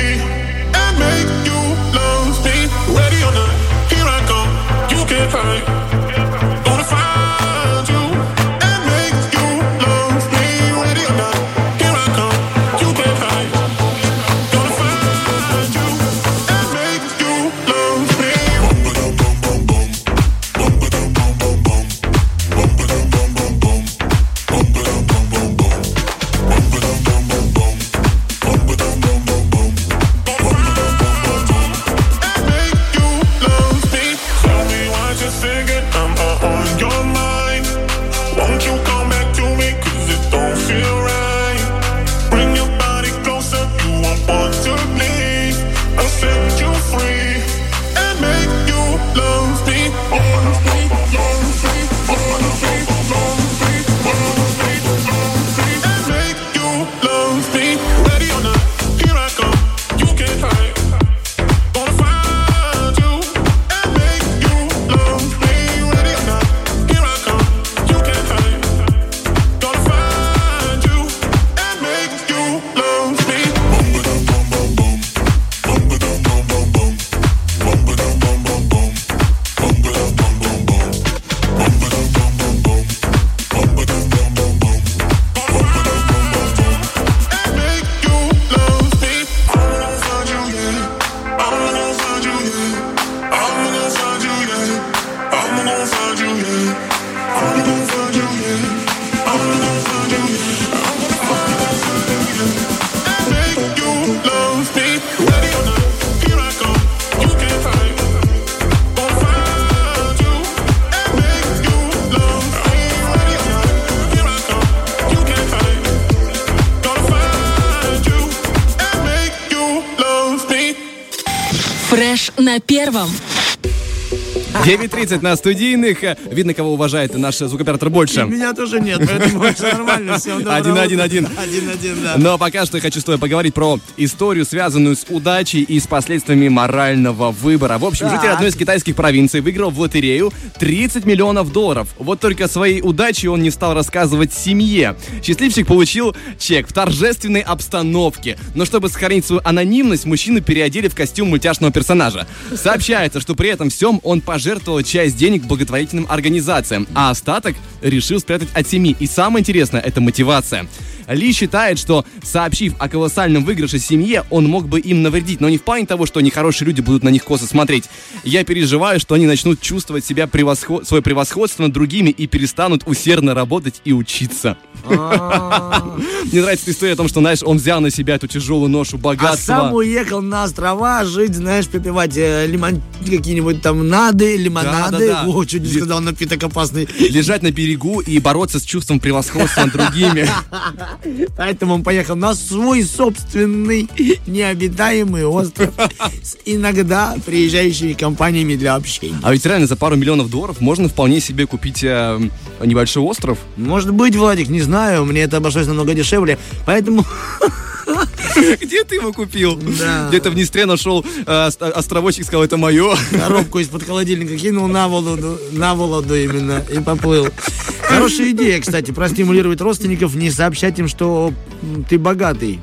9.30 на студийных. Видно, кого уважает наш звукоператор больше. Меня тоже нет, поэтому все нормально. Всем Один, утра. один, один. Один-один, да. Но пока что я хочу с тобой поговорить про историю, связанную с удачей и с последствиями морального выбора. В общем, житель одной из китайских провинций выиграл в лотерею 30 миллионов долларов. Вот только о своей удаче он не стал рассказывать семье. Счастливчик получил чек в торжественной обстановке. Но чтобы сохранить свою анонимность, мужчину переодели в костюм мультяшного персонажа. Сообщается, что при этом всем он пожертвовал часть денег благотворительным организациям, а остаток решил спрятать от семьи. И самое интересное, это мотивация. Ли считает, что сообщив о колоссальном выигрыше семье, он мог бы им навредить, но не в плане того, что нехорошие люди будут на них косо смотреть. Я переживаю, что они начнут чувствовать себя превосход... свое превосходство над другими и перестанут усердно работать и учиться. Мне нравится история о том, что, знаешь, он взял на себя эту тяжелую ношу А богатства. сам уехал на острова жить, знаешь, попивать э, лимон... какие-нибудь там нады, лимонады. О, чуть не сказал, напиток опасный. Лежать на берегу и бороться с чувством превосходства над другими. Поэтому он поехал на свой собственный необитаемый остров с иногда приезжающими компаниями для общения. А ведь реально за пару миллионов долларов можно вполне себе купить э, небольшой остров. Может быть, Владик, не знаю, мне это обошлось намного дешевле, поэтому... Где ты его купил? Да. Где-то в Днестре нашел э, ост- островочек, сказал, это мое. коробку из-под холодильника кинул на воду, на воду именно и поплыл. Хорошая идея, кстати, простимулировать родственников, не сообщать им, что ты богатый.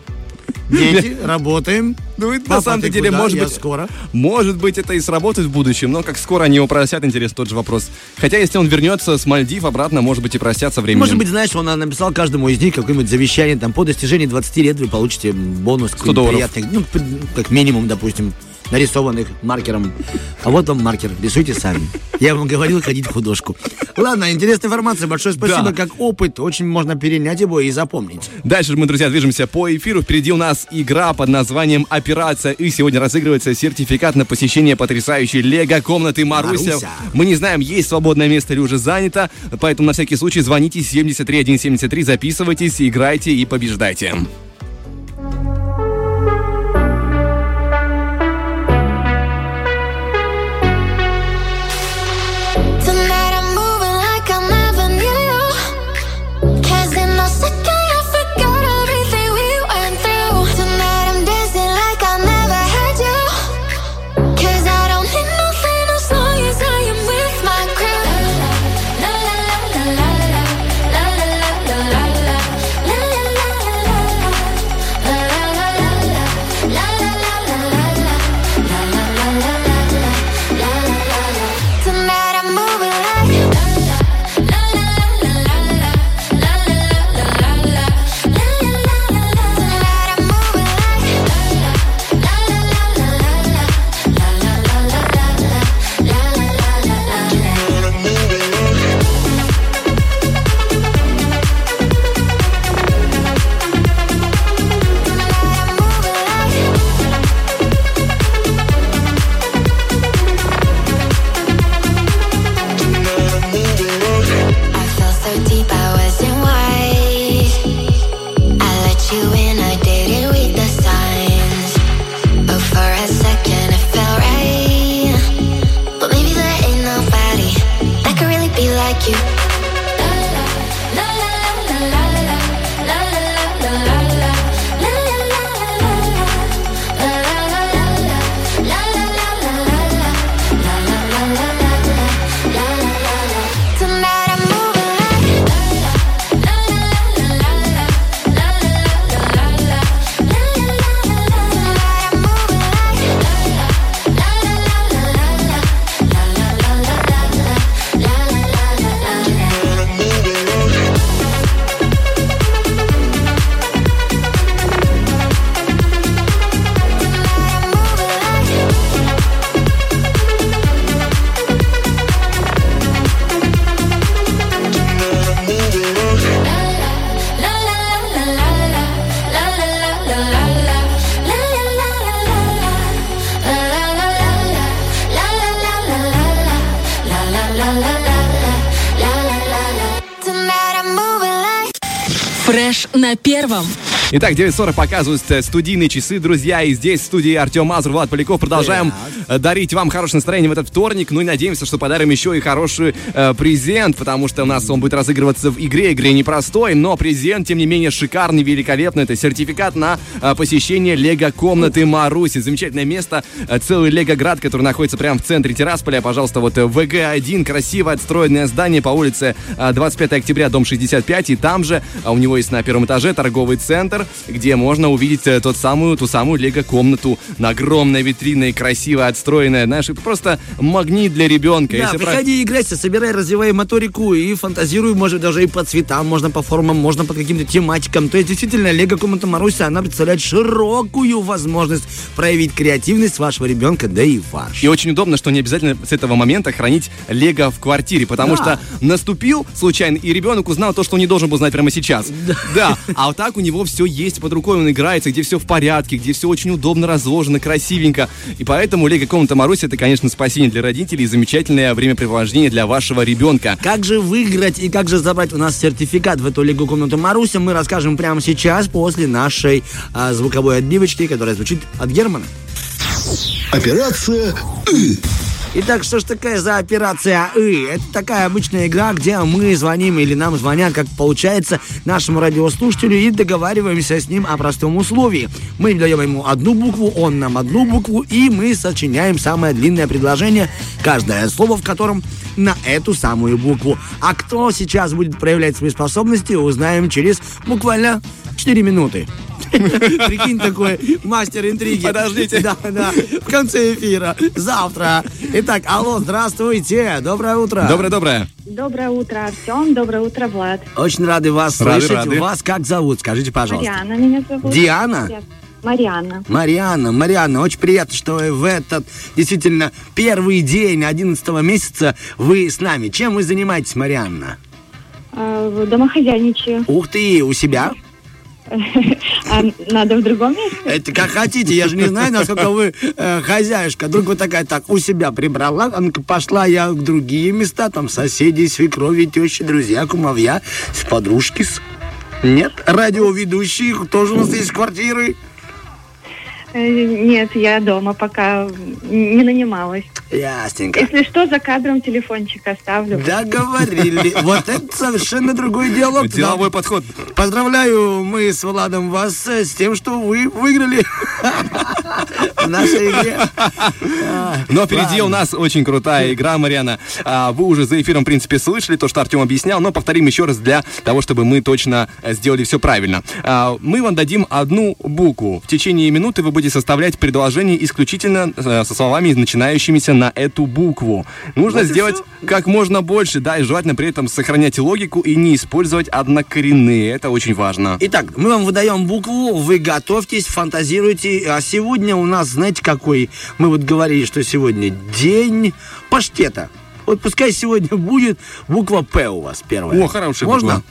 Дети, работаем. Ну, это Папа, на самом деле, куда? может Я быть, скоро. может быть, это и сработает в будущем, но как скоро они его просят, интересно тот же вопрос. Хотя, если он вернется с Мальдив обратно, может быть, и простятся временем. Может быть, знаешь, он написал каждому из них какое-нибудь завещание, там, по достижении 20 лет вы получите бонус 100 долларов. приятный, ну, как минимум, допустим, нарисованных маркером. А вот вам маркер, рисуйте сами. Я вам говорил ходить в художку. Ладно, интересная информация, большое спасибо. Да. Как опыт, очень можно перенять его и запомнить. Дальше мы, друзья, движемся по эфиру. Впереди у нас игра под названием «Операция». И сегодня разыгрывается сертификат на посещение потрясающей лего-комнаты Маруся. Маруся. Мы не знаем, есть свободное место или уже занято, поэтому на всякий случай звоните 73173, записывайтесь, играйте и побеждайте. На первом. Итак, 9.40 показывают э, студийные часы, друзья. И здесь в студии Артем Мазур, Влад Поляков. Продолжаем э, дарить вам хорошее настроение в этот вторник. Ну и надеемся, что подарим еще и хороший э, презент, потому что у нас он будет разыгрываться в игре. Игре непростой, но презент, тем не менее, шикарный, великолепный. Это сертификат на э, посещение лего-комнаты Маруси. Замечательное место, э, целый лего-град, который находится прямо в центре Тирасполя. Пожалуйста, вот э, ВГ-1, красиво отстроенное здание по улице э, 25 октября, дом 65. И там же а у него есть на первом этаже торговый центр, где можно увидеть э, тот самую, ту самую лего-комнату на огромной витриной, красиво отстроенная. Знаешь, просто магнит для ребенка. Да, Если про- приходи, играйся, собирай, развивай моторику и фантазируй, может, даже и по цветам, можно по формам, можно по каким-то тематикам. То есть, действительно, Лего Комната Маруся, она представляет широкую возможность проявить креативность вашего ребенка, да и ваш. И очень удобно, что не обязательно с этого момента хранить лего в квартире, потому Да. что наступил случайно, и ребенок узнал то, что он не должен был знать прямо сейчас. Да. А вот так у него все есть под рукой, он играется, где все в порядке, где все очень удобно разложено, красивенько. И поэтому лего комната Маруси это, конечно, спасение для родителей и замечательное времяпрепровождение для вашего ребенка. Как же выиграть и как же забрать у нас сертификат в эту Лего комнату Маруся, мы расскажем прямо сейчас после нашей а, звуковой отбивочки, которая звучит от Германа. Операция Итак, что ж такая за операция «И»? Это такая обычная игра, где мы звоним или нам звонят, как получается, нашему радиослушателю и договариваемся с ним о простом условии. Мы даем ему одну букву, он нам одну букву, и мы сочиняем самое длинное предложение, каждое слово в котором на эту самую букву. А кто сейчас будет проявлять свои способности, узнаем через буквально 4 минуты. Прикинь, такой мастер интриги. Подождите. Да, да. В конце эфира. Завтра. Итак, алло, здравствуйте. Доброе утро. Доброе-доброе. Доброе утро, Артем. Доброе утро, Влад. Очень рады вас Рады, слышать. рады. Вас как зовут? Скажите, пожалуйста. Мариана меня зовут. Диана? Привет. Марианна. Марианна, Марианна, очень приятно, что в этот действительно первый день 11 месяца вы с нами. Чем вы занимаетесь, Марианна? Э, Домохозяйничаю. Ух ты, у себя? А надо в другом месте? Это как хотите, я же не знаю, насколько вы э, хозяюшка. Вдруг вы такая, так, у себя прибрала, пошла я в другие места, там соседи, свекрови, тещи, друзья, кумовья, с подружки. Нет, радиоведущие, тоже у нас есть квартиры. Э, Нет, я дома пока не нанималась. Ясненько. Если что, за кадром телефончик оставлю. Договорили. Вот это совершенно другой диалог. Деловой подход. Поздравляю мы с Владом вас э, с тем, что вы выиграли в нашей игре. А, Но впереди у нас очень крутая игра, Марьяна. А, Вы уже за эфиром, в принципе, слышали то, что Артем объяснял, но повторим еще раз для того, чтобы мы точно э, сделали все правильно. А, Мы вам дадим одну букву. В течение минуты вы будете составлять предложение исключительно э, со словами, начинающимися на эту букву. Нужно сделать как можно больше, да, и желательно при этом сохранять логику и не использовать однокоренные. Это очень важно. Итак, мы вам выдаем букву, вы готовьтесь, фантазируйте. А сегодня у нас, знаете, какой? Мы вот говорили, что сегодня день паштета. Вот пускай сегодня будет буква П у вас первая. О, хорошая Можно? буква.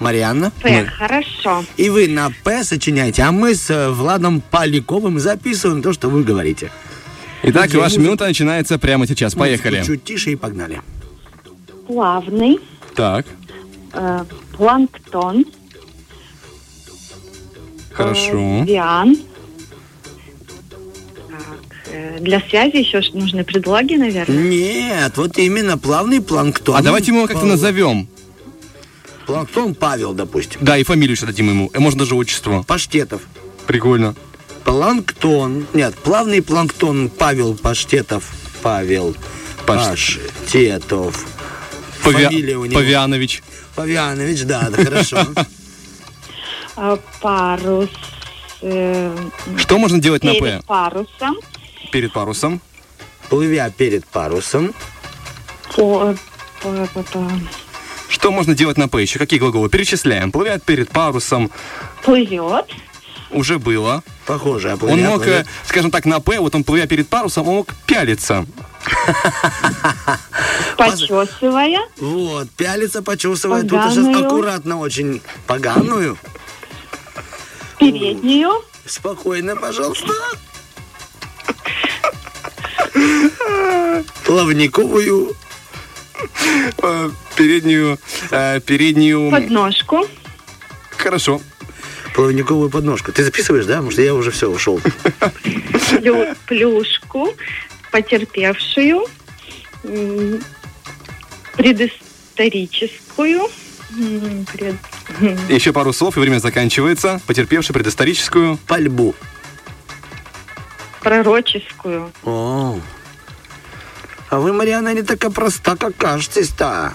Марианна? П, хорошо. И вы на П сочиняете, а мы с э, Владом Поляковым записываем то, что вы говорите. Итак, Друзья, ваша музыка- минута начинается прямо сейчас. Поехали. Чуть тише и погнали. Плавный. Так, э, Планктон. хорошо. Виан. Так, э, Для связи еще нужны предлоги, наверное. Нет, вот именно плавный планктон. А давайте мы его как-то назовем. Планктон Павел, допустим. Да, и фамилию еще дадим ему. Э, Можно даже отчество. Паштетов. Прикольно. Планктон. Нет, плавный планктон Павел Паштетов. Павел Паш- Паштетов. Павя- Фамилия у него. Павианович. Павианович, да, да, хорошо. Э, Парус. э, Что можно делать на П? Перед парусом. Перед парусом. Плывя перед парусом. По, по- по- по- Что можно делать на П? Еще какие глаголы? Перечисляем. Плывет перед парусом. Плывет. Уже было. Похоже, а Он мог, э, скажем так, на П, вот он плывя перед парусом, он мог пялиться. Почесывая. Вот, пялится, почувствовать. Тут сейчас аккуратно очень. Поганую. Переднюю. Спокойно, пожалуйста. Плавниковую. Э, Переднюю, э, переднюю... Подножку. Хорошо. плавниковую подножку. Ты записываешь, да? Может, я уже все ушел. Плю- плюшку, потерпевшую, предысторическую, пред- Еще пару слов, и время заканчивается. Потерпевший предысторическую. Пальбу. пророческую. О. А вы, Марьяна, не такая проста, как кажетесь-то.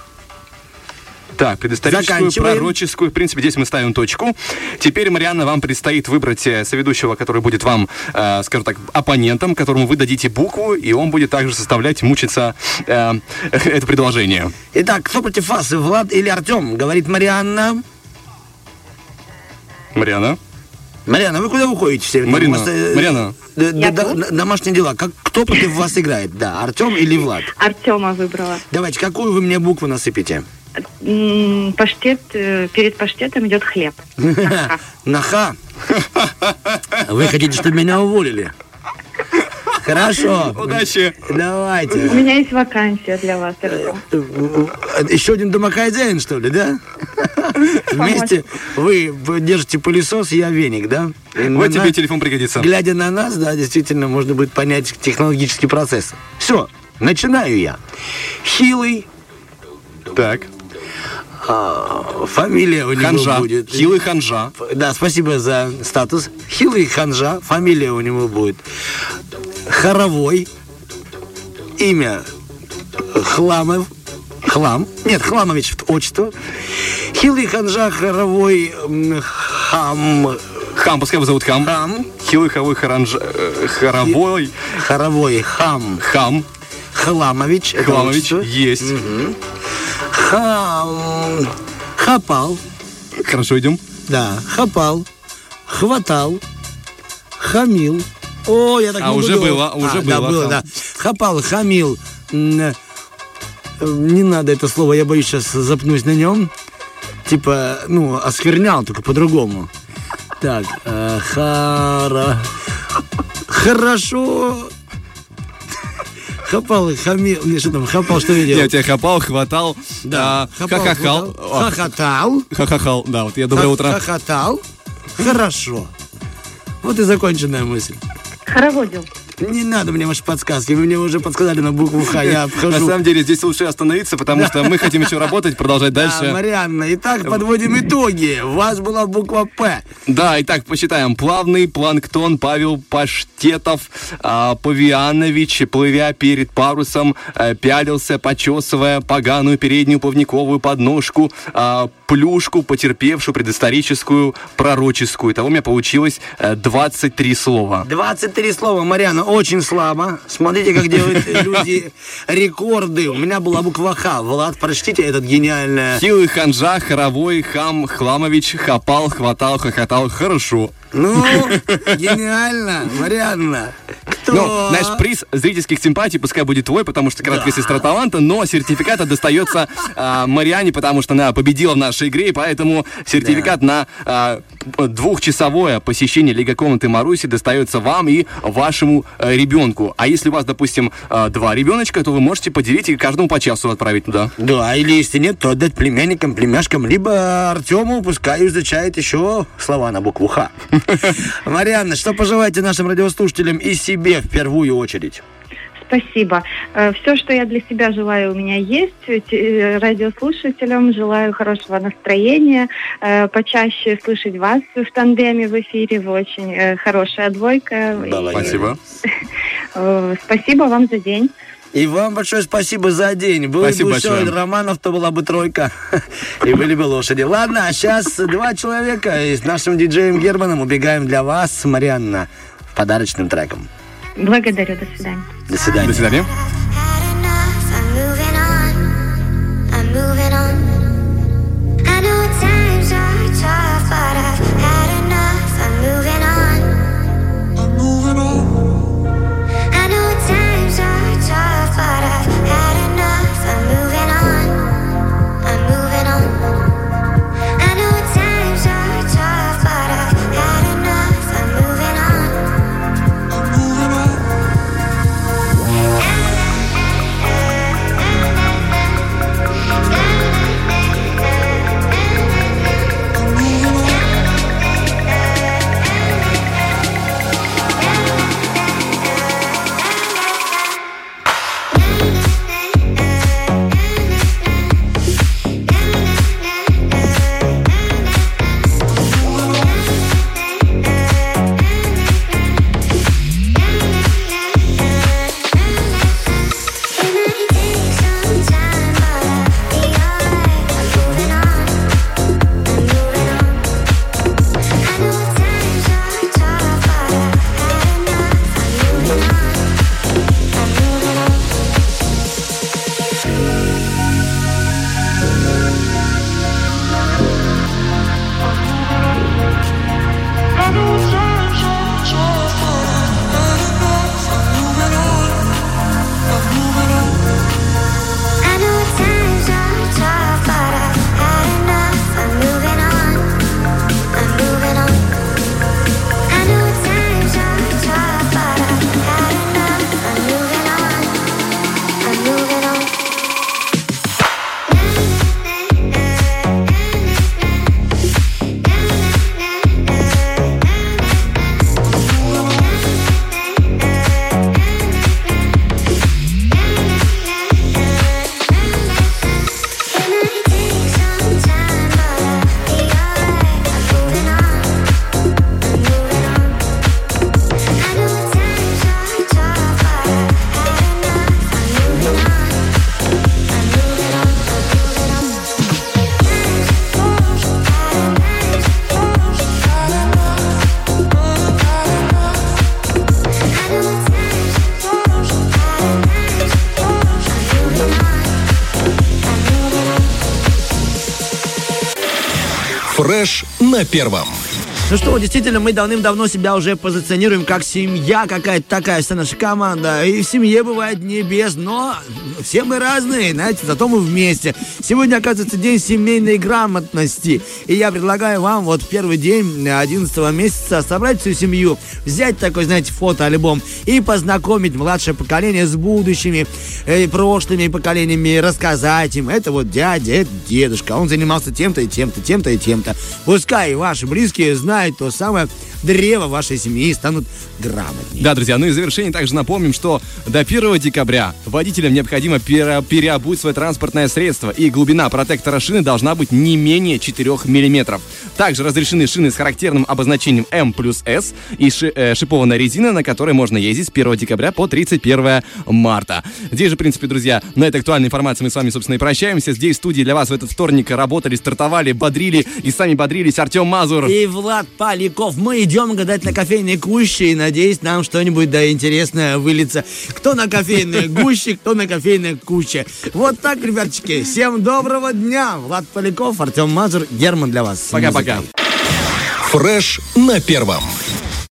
Так, предысторическую, пророческую. В принципе, здесь мы ставим точку. Теперь, Марианна, вам предстоит выбрать э, соведущего, который будет вам, э, скажем так, оппонентом, которому вы дадите букву, и он будет также составлять, мучиться э, это предложение. Итак, кто против вас, Влад или Артем? Говорит Марианна. Марианна? Марьяна, вы куда уходите все? Марина, Может, э, Марьяна. д- д- д- домашние дела. Как, кто против вас играет? Да, Артем или Влад? Артема выбрала. Давайте, какую вы мне букву насыпите? М, Паштет, э, перед паштетом идет хлеб. Ага. Наха. Вы хотите, чтобы меня уволили? Хорошо. Удачи. У Давайте. меня есть вакансия для вас. Еще один домохозяин, что ли, да? Вместе вы держите пылесос, я веник, да? И Вот тебе телефон пригодится. Глядя на нас, да, действительно, можно будет понять технологический процесс. Все, начинаю я. Хилый, Так. А, фамилия у него Ханжа. будет. Хилый ханжа. Да, спасибо за статус. Хилый Ханжа, фамилия у него будет. Хоровой, имя Хламов, Хлам, нет, Хламович отчество. Хилый Ханжа, Хоровой, Хам, Хам, пускай его зовут Хам. Хам, Хилый, хавой, харанж... э, хоровой. Хоровой, Хам, Хам. Хламович. Хламович. Есть. Хам, Хапал, Хорошо, идем. да, Хапал, Хватал, Хамил. О, я так А, не уже буду. было, уже А, Да, было, было, хам. да. Хапал, Хамил. э, Не надо это слово, я боюсь, сейчас запнусь на нем. Типа, ну, осквернял, только по-другому. Так, э, хара... Хорошо. Хапал, хамил, не, что там, хапал, что я делал? Я тебя хапал, хватал. Да, а, Хахахал. хохотал. Хахахал. Да, вот я доброе утро. Хохотал. Хорошо. Вот и законченная мысль. Хороводил. Не надо мне ваши подсказки. Вы мне уже подсказали на букву Х. Я На обхожу. самом деле здесь лучше остановиться, потому что мы хотим еще работать, продолжать Да, дальше. Марианна, итак, подводим итоги. У вас была буква П. Да, итак, посчитаем. Плавный планктон Павел Паштетов, а, Павианович, плывя перед парусом, а, пялился, почесывая поганую переднюю плавниковую подножку, а, плюшку, потерпевшую предысторическую, пророческую. Итого у меня получилось а, 23 слова. 23 слова, Очень слабо. Смотрите, как делают люди рекорды. У меня была буква Х. Влад, прочтите этот гениальное... Хилый ханжа, хоровой, хам, хламович, хапал, хватал, хохотал. Хорошо. Ну, гениально, Марьяна. Кто? Ну, знаешь, приз зрительских симпатий пускай будет твой, потому что краткая сестра таланта, но сертификат достается а, Мариане, потому что она победила в нашей игре, и поэтому сертификат на а, двухчасовое посещение Лига комнаты Маруси достается вам и вашему ребенку. А если у вас, допустим, а, два ребеночка, то вы можете поделить и каждому по часу отправить туда. Да, или если нет, то отдать племянникам, племяшкам, либо Артему, пускай изучает еще слова на букву Х. Марьяна, что пожелаете нашим радиослушателям и себе в первую очередь? Спасибо. Все, что я для себя желаю, у меня есть. Те- э, Радиослушателям желаю хорошего настроения, э, почаще слышать вас в тандеме в эфире. Вы очень э, хорошая двойка. И, Спасибо. э, Спасибо вам за день. И вам большое спасибо за день. Был Спасибо бы большое. романов, то была бы тройка. И были бы лошади. Ладно, а сейчас два человека и с нашим диджеем Германом убегаем для вас, Марианна, подарочным треком. Благодарю. До свидания. До свидания. До свидания. На первом. Ну что, действительно, мы давным-давно себя уже позиционируем как семья какая-то такая, вся наша команда. И в семье бывает не без, но все мы разные, знаете, зато мы вместе. Сегодня, оказывается, день семейной грамотности. И я предлагаю вам вот в первый день 11 месяца собрать всю семью, взять такой, знаете, фотоальбом и познакомить младшее поколение с будущими, э, прошлыми поколениями, рассказать им, это вот дядя, это дедушка, он занимался тем-то и тем-то, тем-то и тем-то. Пускай ваши близкие знают то самое древо вашей семьи станут грамотнее. Да, друзья, ну и в завершение также напомним, что до 1 декабря водителям необходимо пере- переобуть свое транспортное средство, и глубина протектора шины должна быть не менее 4 мм. Также разрешены шины с характерным обозначением М плюс С и ши- э, шипованная резина, на которой можно ездить с 1 декабря по 31 марта. Здесь же, в принципе, друзья, на этой актуальной информации мы с вами, собственно, и прощаемся. Здесь в студии для вас в этот вторник работали, стартовали, бодрили и сами бодрились Артем Мазур. И Влад Поляков. Мы идем гадать на кофейной гуще и надеюсь, нам что-нибудь да интересное выльется. Кто на кофейной гуще, кто на кофейной куче. Вот так, ребяточки. Всем доброго дня. Влад Поляков, Артем Мазур, Герман для вас. Пока-пока. Фреш на первом.